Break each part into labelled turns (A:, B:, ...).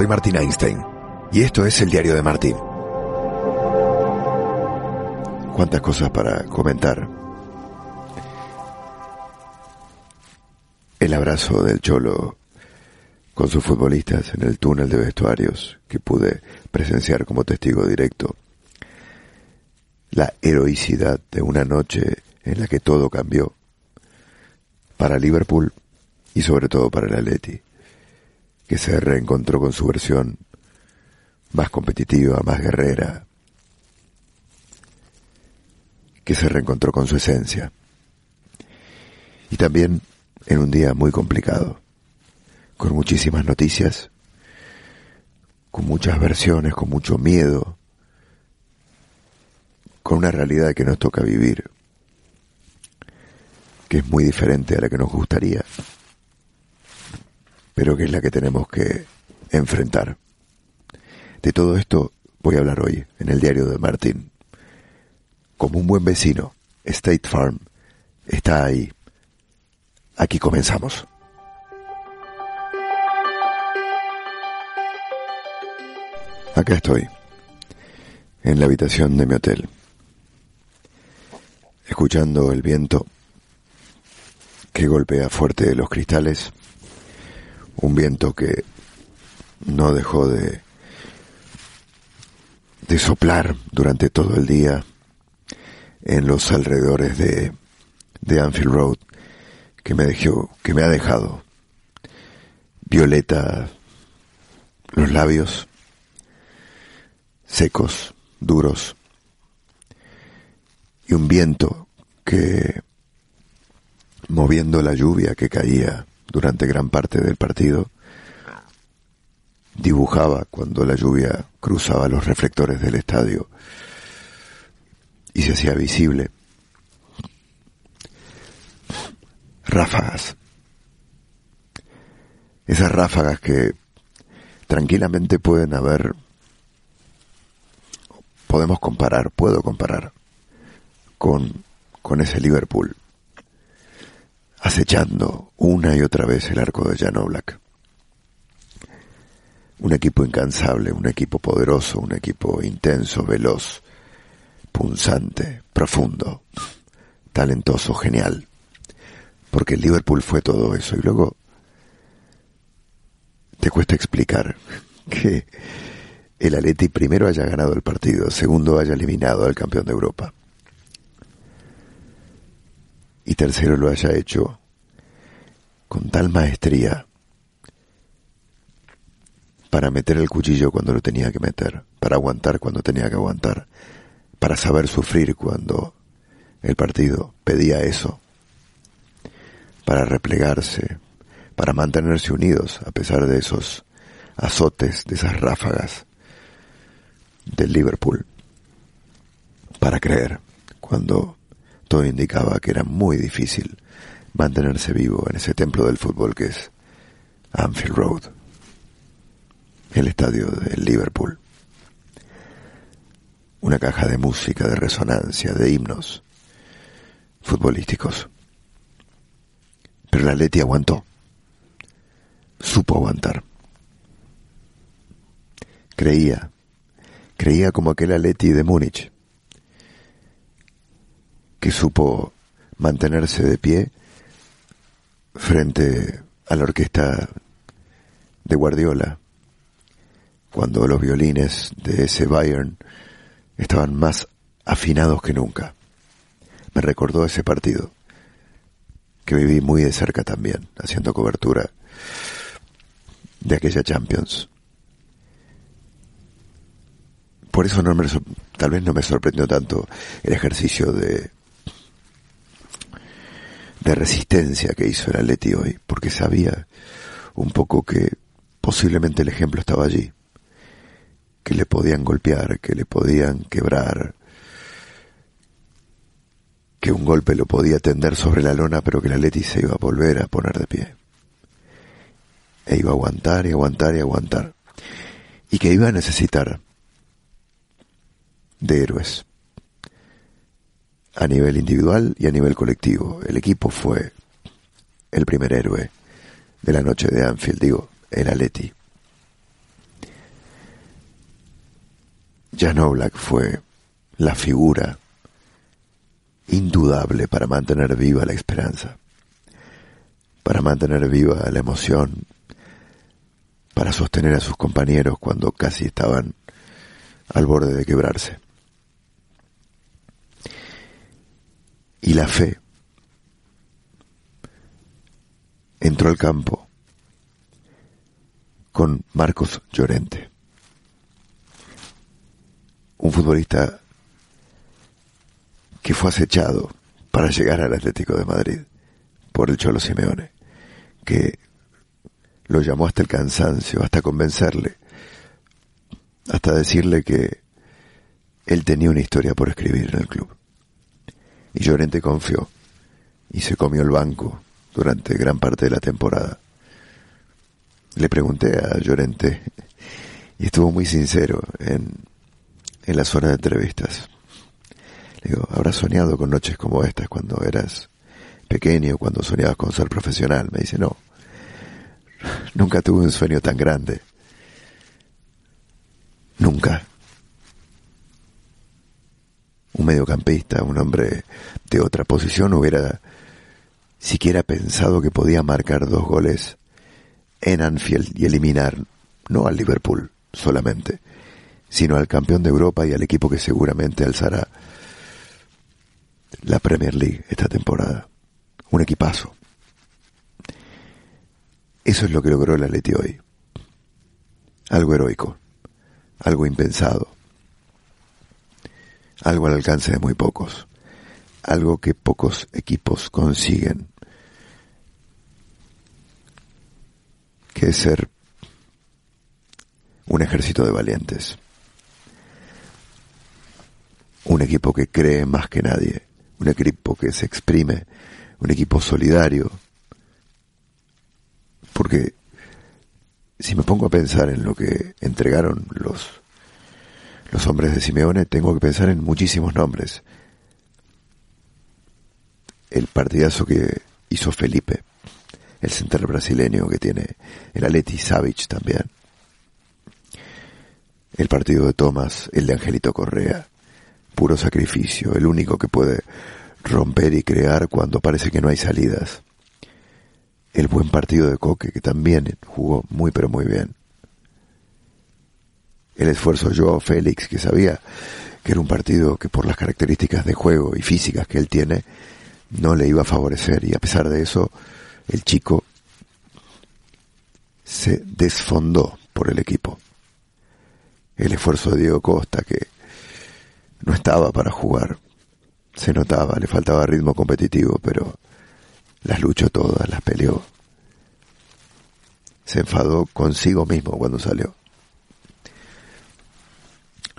A: soy Martín Einstein y esto es el diario de Martín. Cuántas cosas para comentar. El abrazo del Cholo con sus futbolistas en el túnel de vestuarios que pude presenciar como testigo directo. La heroicidad de una noche en la que todo cambió para Liverpool y sobre todo para el Atleti, que se reencontró con su versión más competitiva, más guerrera, que se reencontró con su esencia. Y también en un día muy complicado, con muchísimas noticias, con muchas versiones, con mucho miedo, con una realidad que nos toca vivir, que es muy diferente a la que nos gustaría, pero que es la que tenemos que enfrentar. De todo esto voy a hablar hoy en el diario de Martín. Como un buen vecino, State Farm está ahí. Aquí comenzamos. Acá estoy, en la habitación de mi hotel, escuchando el viento que golpea fuerte los cristales, un viento que no dejó de de soplar durante todo el día en los alrededores de, de Anfield Road que me dejó, que me ha dejado violeta los labios secos, duros y un viento que moviendo la lluvia que caía durante gran parte del partido dibujaba cuando la lluvia cruzaba los reflectores del estadio y se hacía visible. Ráfagas. Esas ráfagas que tranquilamente pueden haber, podemos comparar, puedo comparar con, con ese Liverpool acechando una y otra vez el arco de Jan Black un equipo incansable, un equipo poderoso, un equipo intenso, veloz, punzante, profundo, talentoso, genial. Porque el Liverpool fue todo eso. Y luego te cuesta explicar que el Atleti primero haya ganado el partido, segundo haya eliminado al campeón de Europa. Y tercero lo haya hecho con tal maestría para meter el cuchillo cuando lo tenía que meter, para aguantar cuando tenía que aguantar, para saber sufrir cuando el partido pedía eso, para replegarse, para mantenerse unidos a pesar de esos azotes, de esas ráfagas del Liverpool, para creer cuando todo indicaba que era muy difícil mantenerse vivo en ese templo del fútbol que es Anfield Road el estadio del Liverpool. Una caja de música, de resonancia, de himnos futbolísticos. Pero la Leti aguantó. Supo aguantar. Creía, creía como aquel Atleti de Múnich, que supo mantenerse de pie frente a la orquesta de Guardiola, cuando los violines de ese Bayern estaban más afinados que nunca. Me recordó ese partido, que viví muy de cerca también, haciendo cobertura de aquella Champions. Por eso no me, tal vez no me sorprendió tanto el ejercicio de, de resistencia que hizo el Atleti hoy, porque sabía un poco que posiblemente el ejemplo estaba allí que le podían golpear, que le podían quebrar, que un golpe lo podía tender sobre la lona, pero que la Leti se iba a volver a poner de pie. E iba a aguantar y aguantar y aguantar. Y que iba a necesitar de héroes. A nivel individual y a nivel colectivo. El equipo fue el primer héroe de la noche de Anfield, digo, el Aleti. Jan Oblak fue la figura indudable para mantener viva la esperanza, para mantener viva la emoción, para sostener a sus compañeros cuando casi estaban al borde de quebrarse. Y la fe entró al campo con Marcos Llorente, un futbolista que fue acechado para llegar al Atlético de Madrid por el Cholo Simeone, que lo llamó hasta el cansancio, hasta convencerle, hasta decirle que él tenía una historia por escribir en el club. Y Llorente confió y se comió el banco durante gran parte de la temporada. Le pregunté a Llorente y estuvo muy sincero en, en las horas de entrevistas. Le digo, ¿habrás soñado con noches como estas cuando eras pequeño, cuando soñabas con ser profesional? Me dice, no, nunca tuve un sueño tan grande. Nunca. Un mediocampista, un hombre de otra posición hubiera siquiera pensado que podía marcar dos goles en Anfield y eliminar no al Liverpool solamente, sino al campeón de Europa y al equipo que seguramente alzará la Premier League esta temporada. Un equipazo. Eso es lo que logró el Atleti hoy. Algo heroico, algo impensado, algo al alcance de muy pocos, algo que pocos equipos consiguen, que es ser un ejército de valientes, un equipo que cree más que nadie, un equipo que se exprime, un equipo solidario. Porque si me pongo a pensar en lo que entregaron los, los hombres de Simeone, tengo que pensar en muchísimos nombres. El partidazo que hizo Felipe, el central brasileño que tiene el Aleti Savic también. El partido de Thomas, el de Angelito Correa, puro sacrificio, el único que puede romper y crear cuando parece que no hay salidas. El buen partido de Coque, que también jugó muy pero muy bien. El esfuerzo Joao Félix, que sabía que era un partido que por las características de juego y físicas que él tiene, no le iba a favorecer. Y a pesar de eso, el chico se desfondó por el equipo. El esfuerzo de Diego Costa, que no estaba para jugar. Se notaba, le faltaba ritmo competitivo, pero las luchó todas, las peleó. Se enfadó consigo mismo cuando salió.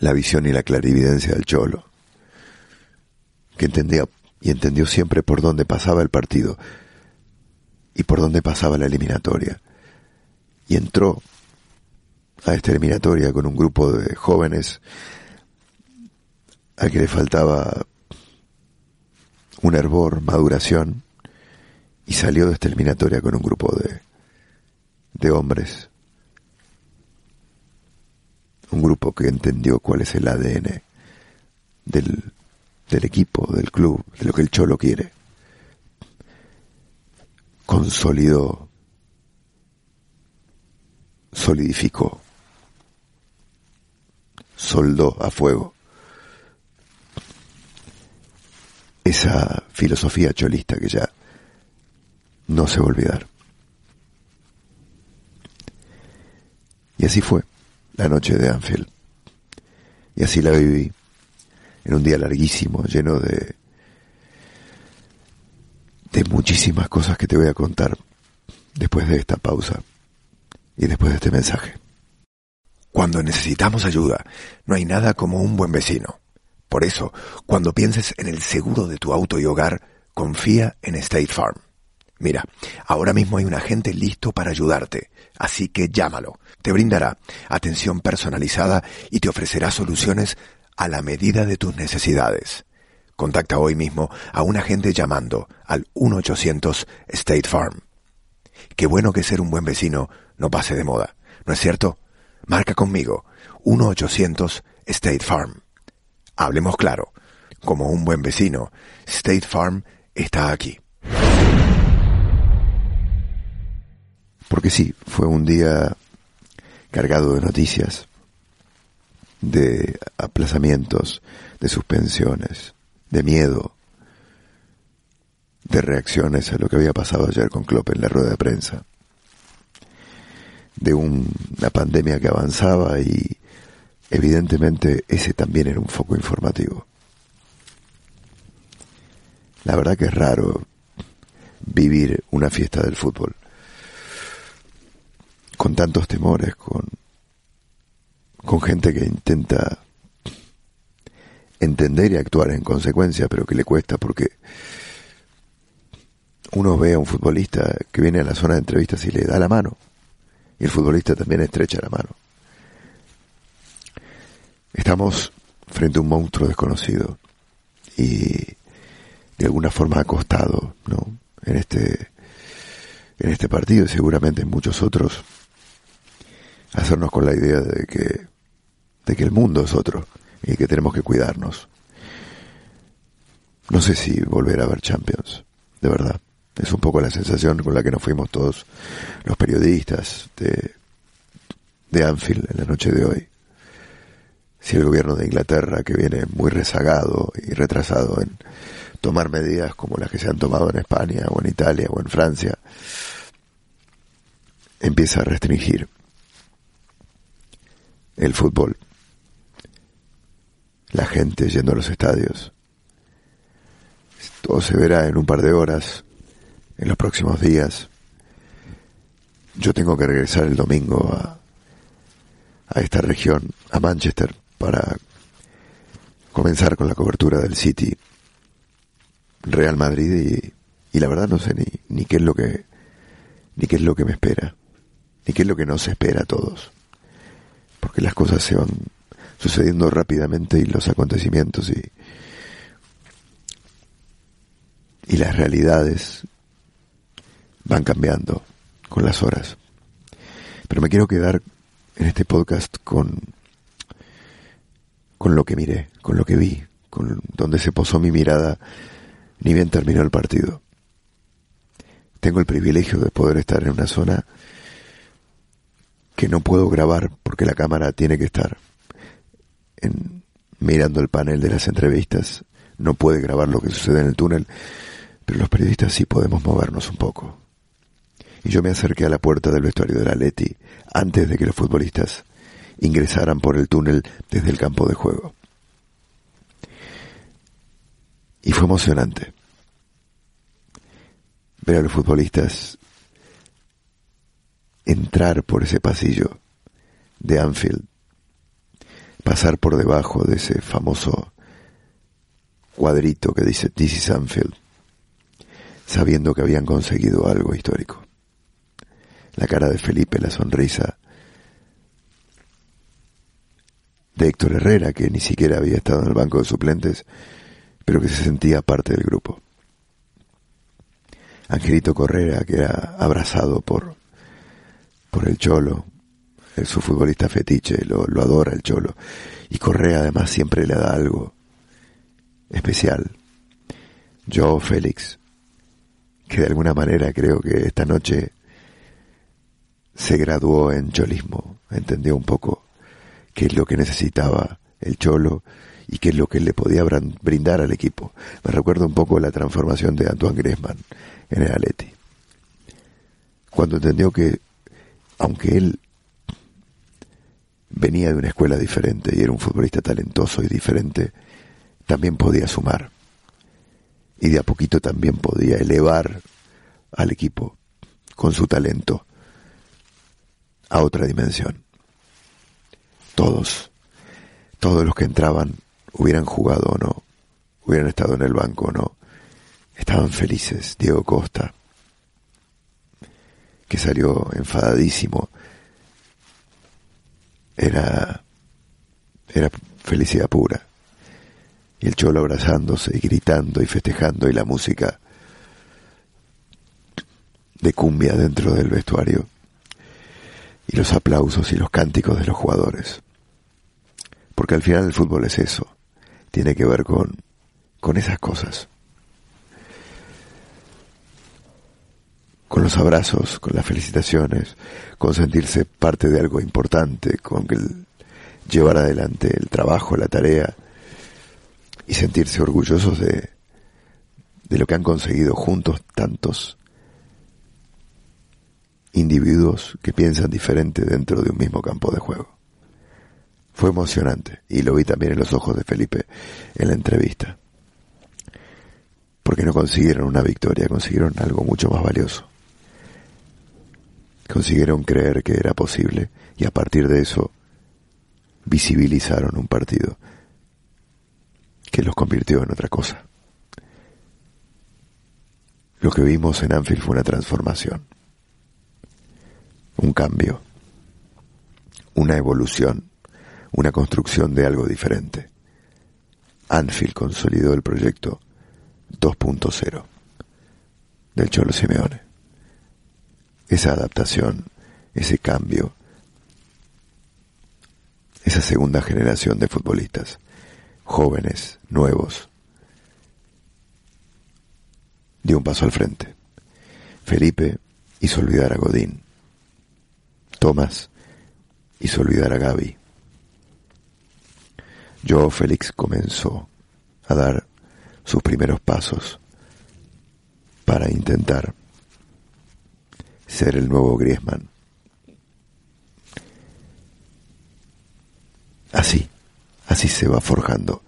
A: La visión y la clarividencia del Cholo, que entendía y entendió siempre por dónde pasaba el partido y por dónde pasaba la eliminatoria. Y entró a esta eliminatoria con un grupo de jóvenes al que le faltaba un hervor, maduración, y salió de esta eliminatoria con un grupo de, de hombres, un grupo que entendió cuál es el ADN del, del equipo, del club, de lo que el Cholo quiere. Consolidó, solidificó, soldó a fuego esa filosofía cholista que ya no se va a olvidar. Y así fue la noche de Anfield. Y así la viví en un día larguísimo, lleno de de muchísimas cosas que te voy a contar después de esta pausa y después de este mensaje.
B: Cuando necesitamos ayuda, no hay nada como un buen vecino. Por eso, cuando pienses en el seguro de tu auto y hogar, confía en State Farm. Mira, ahora mismo hay un agente listo para ayudarte, así que llámalo. Te brindará atención personalizada y te ofrecerá soluciones a la medida de tus necesidades. Contacta hoy mismo a un agente llamando al 1-800 State Farm. Qué bueno que ser un buen vecino no pase de moda, ¿no es cierto? Marca conmigo 1-800 State Farm. Hablemos claro. Como un buen vecino, State Farm está aquí.
A: Porque sí, fue un día cargado de noticias, de aplazamientos, de suspensiones, de miedo, de reacciones a lo que había pasado ayer con Klopp en la rueda de prensa, de una pandemia que avanzaba y evidentemente ese también era un foco informativo. La verdad que es raro vivir una fiesta del fútbol con tantos temores, con, con gente que intenta entender y actuar en consecuencia, pero que le cuesta porque uno ve a un futbolista que viene a la zona de entrevistas y le da la mano, y el futbolista también estrecha la mano. Estamos frente a un monstruo desconocido y de alguna forma acostado, ¿no? En este, en este partido y seguramente en muchos otros, hacernos con la idea de que, de que el mundo es otro y que tenemos que cuidarnos. No sé si volver a ver Champions, de verdad. Es un poco la sensación con la que nos fuimos todos los periodistas de, de Anfield en la noche de hoy. Si el gobierno de Inglaterra, que viene muy rezagado y retrasado en tomar medidas como las que se han tomado en España o en Italia o en Francia, empieza a restringir el fútbol, la gente yendo a los estadios. Todo se verá en un par de horas, en los próximos días. Yo tengo que regresar el domingo a, a esta región, a Manchester, para comenzar con la cobertura del City Real Madrid y, la verdad no sé ni, ni qué es lo que ni qué es lo que me espera, ni qué es lo que nos espera a todos, porque las cosas se van sucediendo rápidamente y los acontecimientos y, y las realidades van cambiando con las horas. Pero me quiero quedar en este podcast con, con lo que miré, con lo que vi, con donde se posó mi mirada ni bien terminó el partido. Tengo el privilegio de poder estar en una zona que no puedo grabar porque la cámara tiene que estar en, mirando el panel de las entrevistas. No puede grabar lo que sucede en el túnel, pero los periodistas sí podemos movernos un poco. Y yo me acerqué a la puerta del vestuario de la Leti antes de que los futbolistas ingresaran por el túnel desde el campo de juego. Y fue emocionante ver a los futbolistas entrar por ese pasillo de Anfield, pasar por debajo de ese famoso cuadrito que dice This is Anfield, sabiendo que habían conseguido algo histórico. La cara de Felipe, la sonrisa de Héctor Herrera, que ni siquiera había estado en el banco de suplentes, pero que se sentía parte del grupo. Angelito Correa, que era abrazado por, por el Cholo, es su futbolista fetiche, lo, adora el Cholo. Y Correa además siempre le da algo especial. Yo, Félix, que de alguna manera creo que esta noche se graduó en cholismo, entendió un poco qué es lo que necesitaba el Cholo y qué es lo que le podía brindar al equipo. Me recuerda un poco la transformación de Antoine Griezmann en el Atleti. Cuando entendió que, aunque él venía de una escuela diferente y era un futbolista talentoso y diferente, también podía sumar. Y de a poquito también podía elevar al equipo con su talento a otra dimensión. Todos, todos los que entraban hubieran jugado o no, hubieran estado en el banco o no, estaban felices. Diego Costa, que salió enfadadísimo, era, era felicidad pura. Y el cholo abrazándose y gritando y festejando y la música de cumbia dentro del vestuario y los aplausos y los cánticos de los jugadores. Porque al final el fútbol es eso. Tiene que ver con, con esas cosas. Con los abrazos, con las felicitaciones, con sentirse parte de algo importante, con llevar adelante el trabajo, la tarea y sentirse orgullosos de, de lo que han conseguido juntos tantos individuos que piensan diferente dentro de un mismo campo de juego. Fue emocionante y lo vi también en los ojos de Felipe en la entrevista. Porque no consiguieron una victoria, consiguieron algo mucho más valioso. Consiguieron creer que era posible y a partir de eso visibilizaron un partido que los convirtió en otra cosa. Lo que vimos en Anfield fue una transformación un cambio, una evolución, una construcción de algo diferente. Anfield consolidó el proyecto 2.0 del Cholo Simeone. Esa adaptación, ese cambio, esa segunda generación de futbolistas, jóvenes, nuevos, dio un paso al frente. Felipe hizo olvidar a Godín, Tomás hizo olvidar a Gaby. Yo, Félix, comenzó a dar sus primeros pasos para intentar ser el nuevo Griezmann. Así, así se va forjando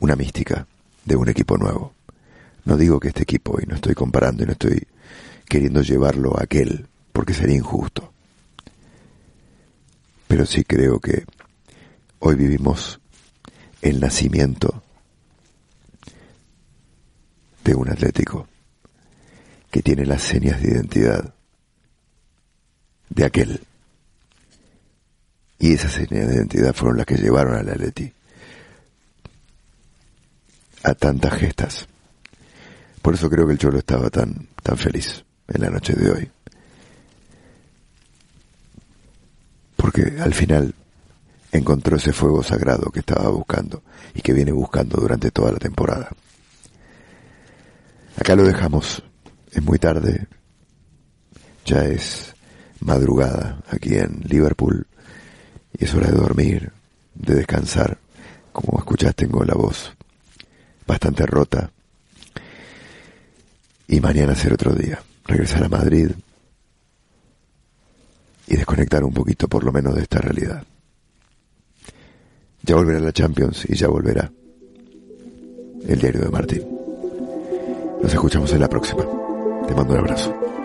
A: una mística de un equipo nuevo. No digo que este equipo, y no estoy comparando y no estoy queriendo llevarlo a aquel, porque sería injusto pero sí creo que hoy vivimos el nacimiento de un atlético que tiene las señas de identidad de aquel. Y esas señas de identidad fueron las que llevaron al Atleti a tantas gestas. Por eso creo que el Cholo estaba tan, tan feliz en la noche de hoy. porque al final encontró ese fuego sagrado que estaba buscando y que viene buscando durante toda la temporada. Acá lo dejamos, es muy tarde, ya es madrugada aquí en Liverpool y es hora de dormir, de descansar. Como escuchás tengo la voz bastante rota y mañana será otro día. Regresar a Madrid, y desconectar un poquito por lo menos de esta realidad. Ya volverá la Champions y ya volverá el diario de Martín. Nos escuchamos en la próxima. Te mando un abrazo.